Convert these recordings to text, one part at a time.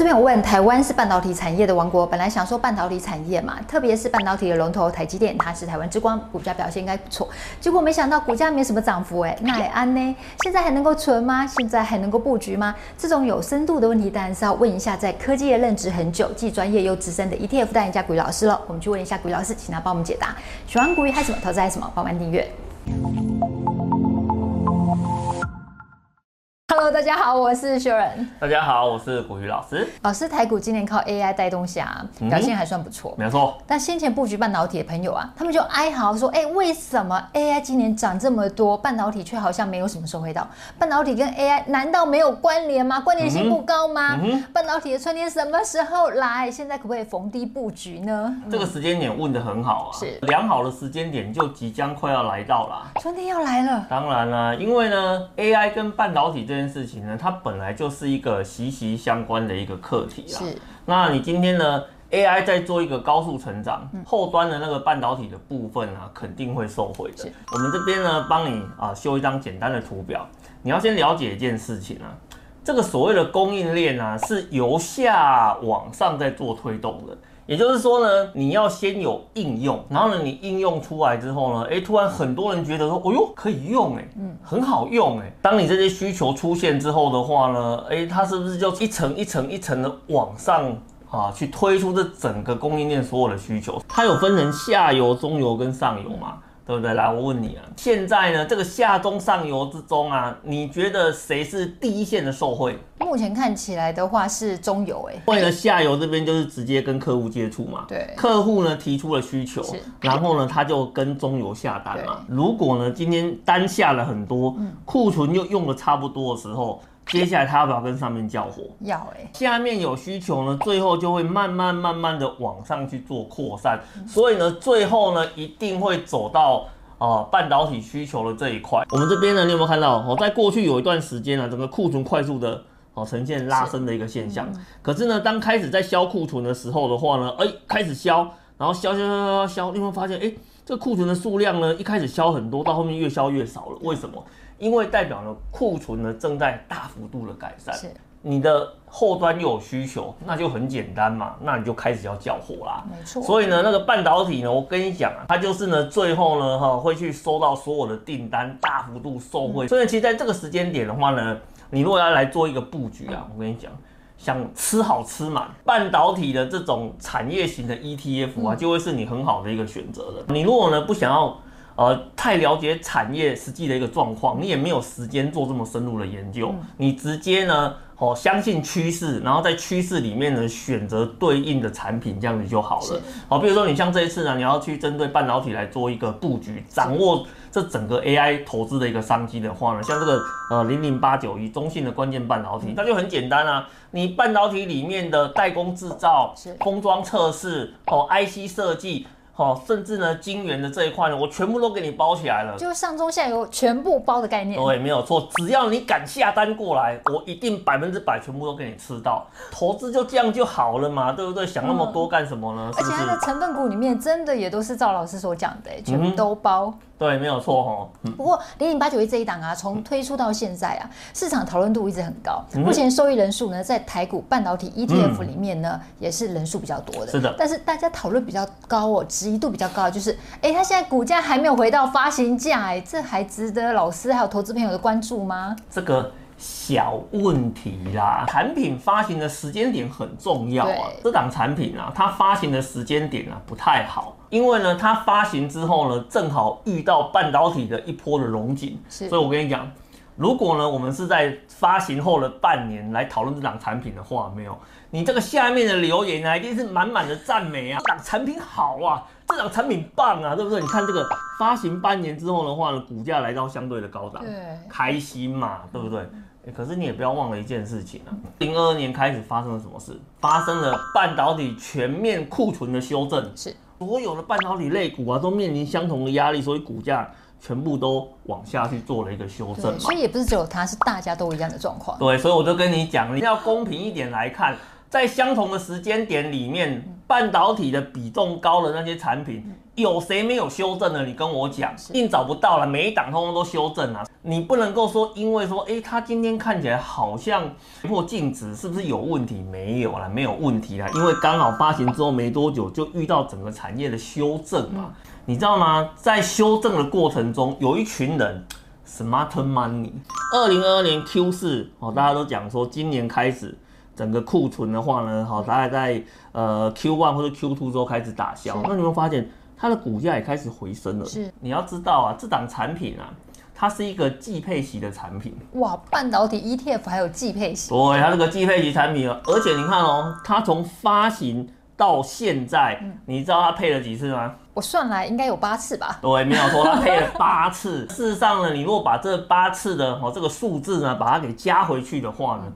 这边有问，台湾是半导体产业的王国，本来想说半导体产业嘛，特别是半导体的龙头台积电，它是台湾之光，股价表现应该不错。结果没想到股价没什么涨幅，哎，那还安呢？现在还能够存吗？现在还能够布局吗？这种有深度的问题，当然是要问一下在科技业任职很久、既专业又资深的 ETF 代言人家股鱼老师了。我们去问一下股鱼老师，请他帮我们解答。喜欢股鱼还什么？投资还什么？帮忙订阅。Hello，大家好，我是秀仁。大家好，我是古宇老师。老师，台股今年靠 AI 带动下，表现还算不错，没错。但先前布局半导体的朋友啊，他们就哀嚎说：“哎，为什么 AI 今年涨这么多，半导体却好像没有什么收回到？半导体跟 AI 难道没有关联吗？关联性不高吗？嗯、半导体的春天什么时候来？现在可不可以逢低布局呢？”这个时间点问的很好啊，是良好的时间点就即将快要来到了，春天要来了。当然了，因为呢，AI 跟半导体这件事情呢，它本来就是一个息息相关的一个课题啊。是，那你今天呢，AI 在做一个高速成长，后端的那个半导体的部分啊，肯定会受惠的。我们这边呢，帮你啊修一张简单的图表。你要先了解一件事情啊，这个所谓的供应链啊，是由下往上在做推动的。也就是说呢，你要先有应用，然后呢，你应用出来之后呢，哎，突然很多人觉得说，哦哟，可以用，哎，嗯，很好用，哎。当你这些需求出现之后的话呢，哎，它是不是就一层一层一层的往上啊，去推出这整个供应链所有的需求？它有分成下游、中游跟上游嘛？对不对？来，我问你啊，现在呢，这个下中上游之中啊，你觉得谁是第一线的受惠？目前看起来的话是中游，哎，为了下游这边就是直接跟客户接触嘛，对，客户呢提出了需求，然后呢他就跟中游下单嘛。如果呢今天单下了很多，库存又用的差不多的时候。接下来他要不要跟上面叫火？要哎、欸，下面有需求呢，最后就会慢慢慢慢的往上去做扩散，所以呢，最后呢一定会走到啊、呃、半导体需求的这一块。我们这边呢，你有没有看到？哦，在过去有一段时间呢，整个库存快速的哦呈现拉升的一个现象。可是呢，当开始在销库存的时候的话呢，哎，开始销，然后销销销销销，你有没有发现？哎，这个库存的数量呢，一开始销很多，到后面越销越少了。为什么？因为代表了库存呢正在大幅度的改善，是你的后端又有需求，那就很简单嘛，那你就开始要交货啦。没错，所以呢，那个半导体呢，我跟你讲啊，它就是呢，最后呢，哈，会去收到所有的订单，大幅度受惠。所以其实在这个时间点的话呢，你如果要来做一个布局啊，我跟你讲，想吃好吃满半导体的这种产业型的 ETF 啊，就会是你很好的一个选择了。你如果呢不想要。呃，太了解产业实际的一个状况，你也没有时间做这么深入的研究，嗯、你直接呢，哦，相信趋势，然后在趋势里面呢选择对应的产品，这样子就好了。好，比如说你像这一次呢，你要去针对半导体来做一个布局，掌握这整个 AI 投资的一个商机的话呢，像这个呃零零八九一中信的关键半导体，那就很简单啊，你半导体里面的代工制造、封装测试、哦 IC 设计。哦，甚至呢，金元的这一块呢，我全部都给你包起来了，就上中下游全部包的概念。对，没有错，只要你敢下单过来，我一定百分之百全部都给你吃到。投资就这样就好了嘛，对不对？想那么多干什么呢？是是？而且它的成分股里面真的也都是赵老师所讲的，全部都包。嗯对，没有错哦。不过零零八九一这一档啊，从推出到现在啊，市场讨论度一直很高。目前受益人数呢，在台股半导体 ETF 里面呢，也是人数比较多的。是的。但是大家讨论比较高哦，质疑度比较高，就是，哎，它现在股价还没有回到发行价，哎，这还值得老师还有投资朋友的关注吗？这个。小问题啦，产品发行的时间点很重要啊。这档产品啊，它发行的时间点啊不太好，因为呢，它发行之后呢，正好遇到半导体的一波的荣景。所以我跟你讲，如果呢，我们是在发行后的半年来讨论这档产品的话，没有，你这个下面的留言呢，一定是满满的赞美啊，这档产品好啊，这档产品棒啊，对不对？你看这个发行半年之后的话呢，股价来到相对的高档，对，开心嘛，对不对？可是你也不要忘了一件事情啊，零二二年开始发生了什么事？发生了半导体全面库存的修正，是所有的半导体类股啊都面临相同的压力，所以股价全部都往下去做了一个修正。所以也不是只有它，是大家都一样的状况。对，所以我就跟你讲，你要公平一点来看，在相同的时间点里面，半导体的比重高的那些产品，有谁没有修正的？你跟我讲，一定找不到了，每一档通通都修正啊。你不能够说，因为说，哎，它今天看起来好像破净值是不是有问题？没有啦，没有问题啦，因为刚好发行之后没多久就遇到整个产业的修正嘛。你知道吗？在修正的过程中，有一群人 smart money。二零二二年 Q 四哦，大家都讲说今年开始整个库存的话呢，好，大概在呃 Q one 或者 Q two 之后开始打消。那你有没有发现它的股价也开始回升了？是。你要知道啊，这档产品啊，它是一个季配型的产品。哇，半导体 ETF 还有季配型？对，它这个季配型产品，而且你看哦，它从发行到现在，嗯、你知道它配了几次吗？我算来应该有八次吧。对，没有错，它配了八次。事实上呢，你如果把这八次的哦这个数字呢，把它给加回去的话呢，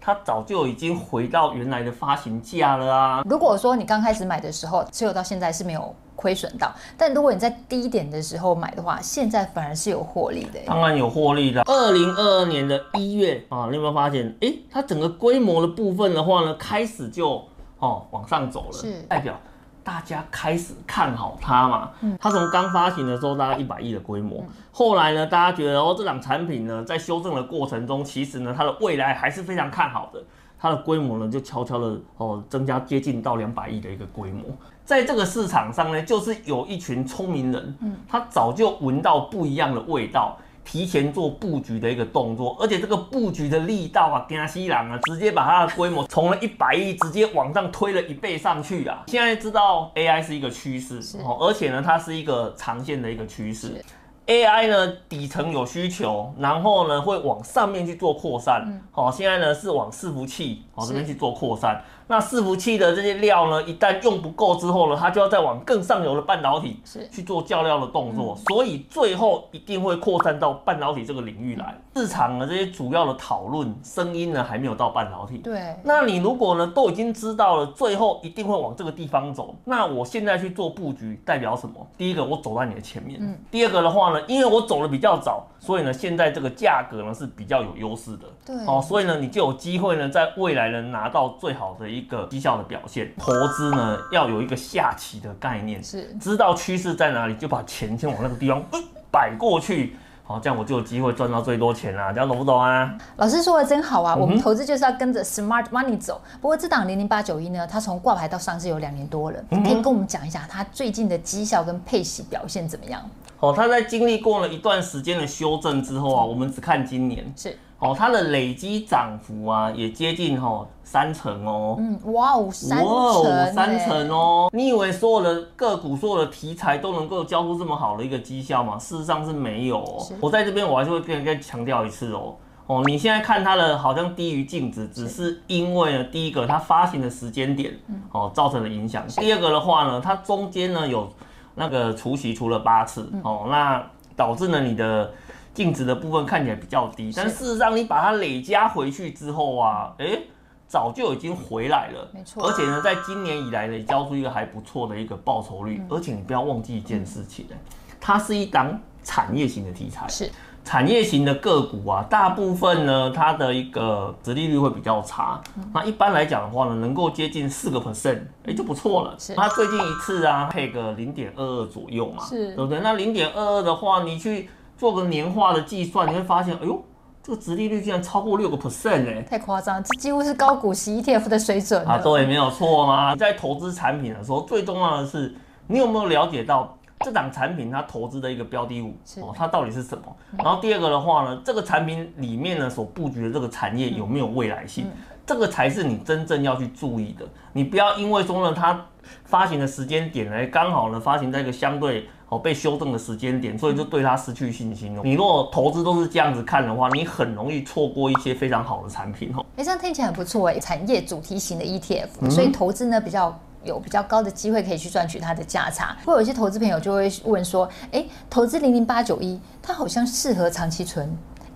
它早就已经回到原来的发行价了啊。如果说你刚开始买的时候，持有到现在是没有亏损到，但如果你在低点的时候买的话，现在反而是有获利的。当然有获利的。二零二二年的一月啊，你有没有发现？哎，它整个规模的部分的话呢，开始就。哦，往上走了，是代表大家开始看好它嘛？嗯，它从刚发行的时候大概一百亿的规模，后来呢，大家觉得哦，这档产品呢，在修正的过程中，其实呢，它的未来还是非常看好的，它的规模呢，就悄悄的哦，增加接近到两百亿的一个规模，在这个市场上呢，就是有一群聪明人，嗯，他早就闻到不一样的味道。提前做布局的一个动作，而且这个布局的力道啊，惊西郎啊，直接把它的规模从了一百亿直接往上推了一倍上去啊！现在知道 AI 是一个趋势，哦，而且呢，它是一个长线的一个趋势。AI 呢，底层有需求，然后呢，会往上面去做扩散。好、嗯，现在呢是往伺服器哦这边去做扩散。那伺服器的这些料呢，一旦用不够之后呢，它就要再往更上游的半导体去做较料的动作，嗯、所以最后一定会扩散到半导体这个领域来。市场的这些主要的讨论声音呢，还没有到半导体。对，那你如果呢都已经知道了，最后一定会往这个地方走，那我现在去做布局代表什么？第一个，我走在你的前面。嗯。第二个的话呢，因为我走的比较早，所以呢，现在这个价格呢是比较有优势的。对。哦，所以呢，你就有机会呢，在未来呢拿到最好的一。一个绩效的表现，投资呢要有一个下棋的概念，是知道趋势在哪里，就把钱先往那个地方 摆过去，好，这样我就有机会赚到最多钱啊！这样懂不懂啊？老师说的真好啊，我们投资就是要跟着 smart money 走。不过这档零零八九一呢，它从挂牌到上市有两年多了，可以跟我们讲一下它最近的绩效跟配息表现怎么样？好，它在经历过了一段时间的修正之后啊，我们只看今年是。哦，它的累积涨幅啊，也接近哈三成哦。嗯，哇哦，三成，哇哦，三成哦。你以为所有的个股、所有的题材都能够交出这么好的一个绩效吗？事实上是没有哦。我在这边我还是会跟大家强调一次哦。哦，你现在看它的好像低于净值，只是因为呢，第一个它发行的时间点哦造成了影响。第二个的话呢，它中间呢有那个除息除了八次哦，那导致呢你的。净值的部分看起来比较低，但事实上你把它累加回去之后啊，诶、欸，早就已经回来了，没错。而且呢，在今年以来呢，也交出一个还不错的一个报酬率。嗯、而且你不要忘记一件事情，嗯、它是一档产业型的题材，是产业型的个股啊，大部分呢，它的一个殖利率会比较差。嗯、那一般来讲的话呢，能够接近四个 percent，哎，就不错了。是。它最近一次啊，配个零点二二左右嘛，是，对不对？那零点二二的话，你去。做个年化的计算，你会发现，哎呦，这个殖利率竟然超过六个 percent 哎，太夸张，这几乎是高股息 ETF 的水准啊！对，没有错吗？在投资产品的时候，最重要的是你有没有了解到这档产品它投资的一个标的物哦，它到底是什么？然后第二个的话呢，这个产品里面呢所布局的这个产业有没有未来性？这个才是你真正要去注意的。你不要因为说呢，它发行的时间点呢刚好呢发行在一个相对。哦，被修正的时间点，所以就对它失去信心哦。你如果投资都是这样子看的话，你很容易错过一些非常好的产品哦。哎，这样听起来很不错哎，产业主题型的 ETF，所以投资呢比较有比较高的机会可以去赚取它的价差。会有一些投资朋友就会问说，哎，投资零零八九一，它好像适合长期存。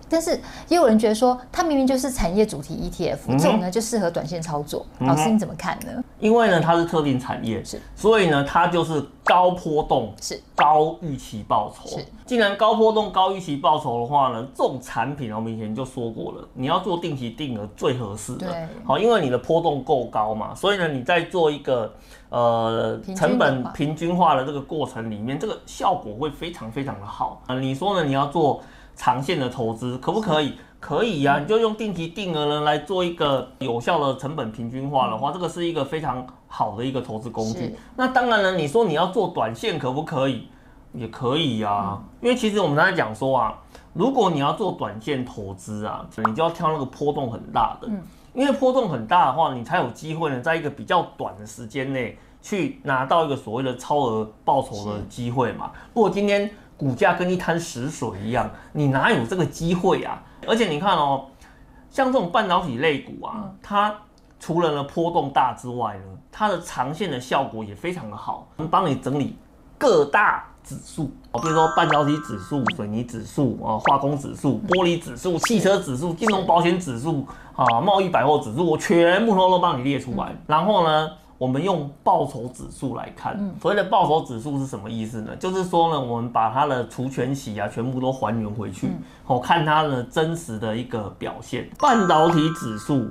但是也有人觉得说，它明明就是产业主题 ETF，嗯、这种呢就适合短线操作。嗯、老师你怎么看呢？因为呢它是特定产业，是，所以呢它就是高波动，是高预期报酬。是，既然高波动高预期报酬的话呢，这种产品我们以前就说过了，你要做定期定额最合适的。对，好，因为你的波动够高嘛，所以呢你在做一个呃成本平均化的这个过程里面，这个效果会非常非常的好啊。你说呢？你要做。长线的投资，可不可以？可以呀、啊，你就用定期定额呢来做一个有效的成本平均化的话，这个是一个非常好的一个投资工具。那当然了，你说你要做短线可不可以？也可以呀、啊，因为其实我们刚才讲说啊，如果你要做短线投资啊，你就要挑那个波动很大的，因为波动很大的话，你才有机会呢，在一个比较短的时间内去拿到一个所谓的超额报酬的机会嘛。如果今天股价跟一滩死水一样，你哪有这个机会啊？而且你看哦，像这种半导体类股啊，它除了呢波动大之外呢，它的长线的效果也非常的好，能帮你整理各大指数，比如说半导体指数、水泥指数啊、化工指数、玻璃指数、汽车指数、金融保险指数啊、贸易百货指数，我全部都都帮你列出来，然后呢，我们用报酬指数来看，所谓的报酬指数是什么意思呢？就是说呢，我们把它的除权息啊，全部都还原回去，我看它的真实的一个表现。半导体指数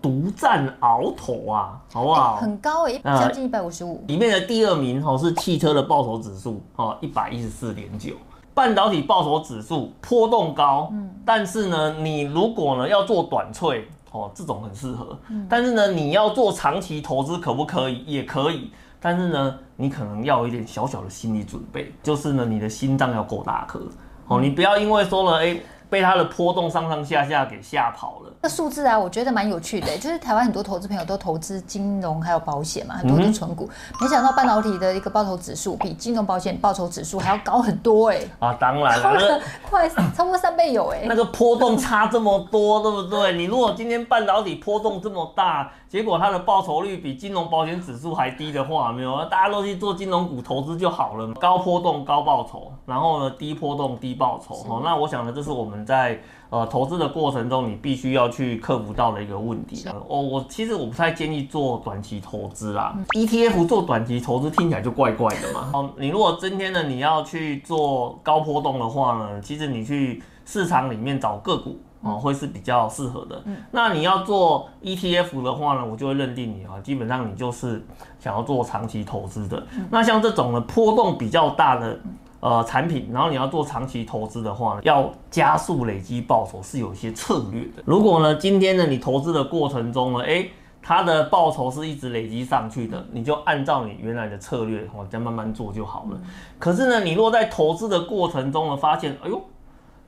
独占鳌头啊，好不好？很高诶，将近一百五十五。里面的第二名哦是汽车的报酬指数哦，一百一十四点九。半导体报酬指数波动高，但是呢，你如果呢要做短脆。哦，这种很适合，但是呢，你要做长期投资可不可以？也可以，但是呢，你可能要有一点小小的心理准备，就是呢，你的心脏要够大颗。哦，你不要因为说了，哎。被它的波动上上下下给吓跑了。那数字啊，我觉得蛮有趣的，就是台湾很多投资朋友都投资金融还有保险嘛，很多的存股，没想到半导体的一个报酬指数比金融保险报酬指数还要高很多哎。啊，当然了，快超过三倍有哎。那个波动差这么多，对不对？你如果今天半导体波动这么大，结果它的报酬率比金融保险指数还低的话，没有，大家都去做金融股投资就好了嘛。高波动高报酬，然后呢，低波动低报酬。哦，那我想呢，这是我们。在呃投资的过程中，你必须要去克服到的一个问题。哦，我其实我不太建议做短期投资啦。ETF 做短期投资听起来就怪怪的嘛。哦，你如果今天呢你要去做高波动的话呢，其实你去市场里面找个股啊会是比较适合的。那你要做 ETF 的话呢，我就会认定你啊，基本上你就是想要做长期投资的。那像这种呢波动比较大的。呃，产品，然后你要做长期投资的话呢，要加速累积报酬是有一些策略的。如果呢，今天呢你投资的过程中呢，诶，它的报酬是一直累积上去的，你就按照你原来的策略哦，再慢慢做就好了。可是呢，你若在投资的过程中呢，发现，哎呦，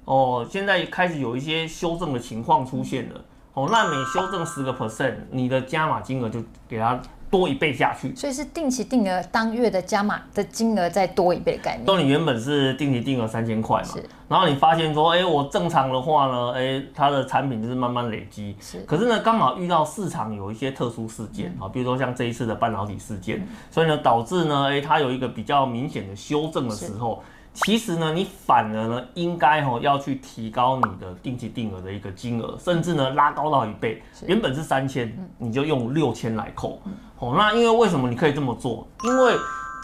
哦，现在开始有一些修正的情况出现了，哦，那每修正十个 percent，你的加码金额就给它。多一倍下去，所以是定期定额当月的加码的金额再多一倍的概念。说你原本是定期定额三千块嘛，是，然后你发现说，哎、欸，我正常的话呢，哎、欸，它的产品就是慢慢累积，是。可是呢，刚好遇到市场有一些特殊事件啊，嗯、比如说像这一次的半导体事件，嗯、所以呢，导致呢，哎、欸，它有一个比较明显的修正的时候。其实呢，你反而呢，应该哈要去提高你的定期定额的一个金额，甚至呢拉高到一倍，原本是三千，你就用六千来扣。哦，那因为为什么你可以这么做？因为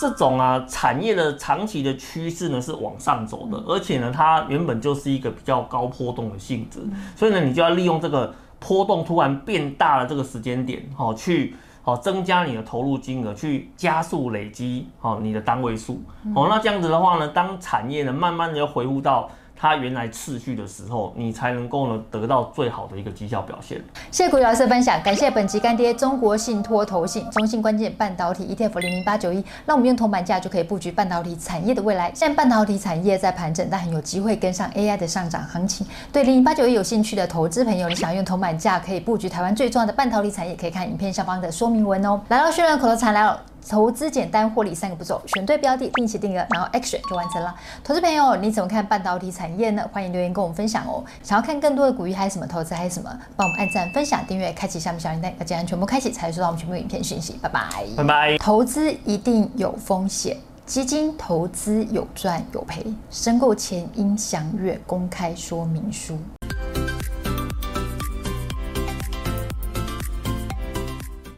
这种啊产业的长期的趋势呢是往上走的，而且呢它原本就是一个比较高波动的性质，所以呢你就要利用这个波动突然变大的这个时间点，哈去。好，增加你的投入金额，去加速累积，好你的单位数。好，那这样子的话呢，当产业呢慢慢的又回复到它原来次序的时候，你才能够呢得到最好的一个绩效表现。谢谢古老师分享，感谢本期干爹中国信托投信中信关键半导体 ETF 零零八九一，让我们用铜板价就可以布局半导体产业的未来。现在半导体产业在盘整，但很有机会跟上 AI 的上涨行情。对零零八九一有兴趣的投资朋友，你想用铜板价可以布局台湾最重要的半导体产业，可以看影片下方的说明文哦。来到渲染口头禅来了。投资简单获利三个步骤：选对标的、定期定额，然后 Action 就完成了。投资朋友，你怎么看半导体产业呢？欢迎留言跟我们分享哦。想要看更多的股域还有什么投资还有什么，帮我们按赞、分享、订阅、开启下面小铃铛，要记得全部开启才会收到我们全部影片讯息。拜拜，拜拜。投资一定有风险，基金投资有赚有赔，申购前应详阅公开说明书。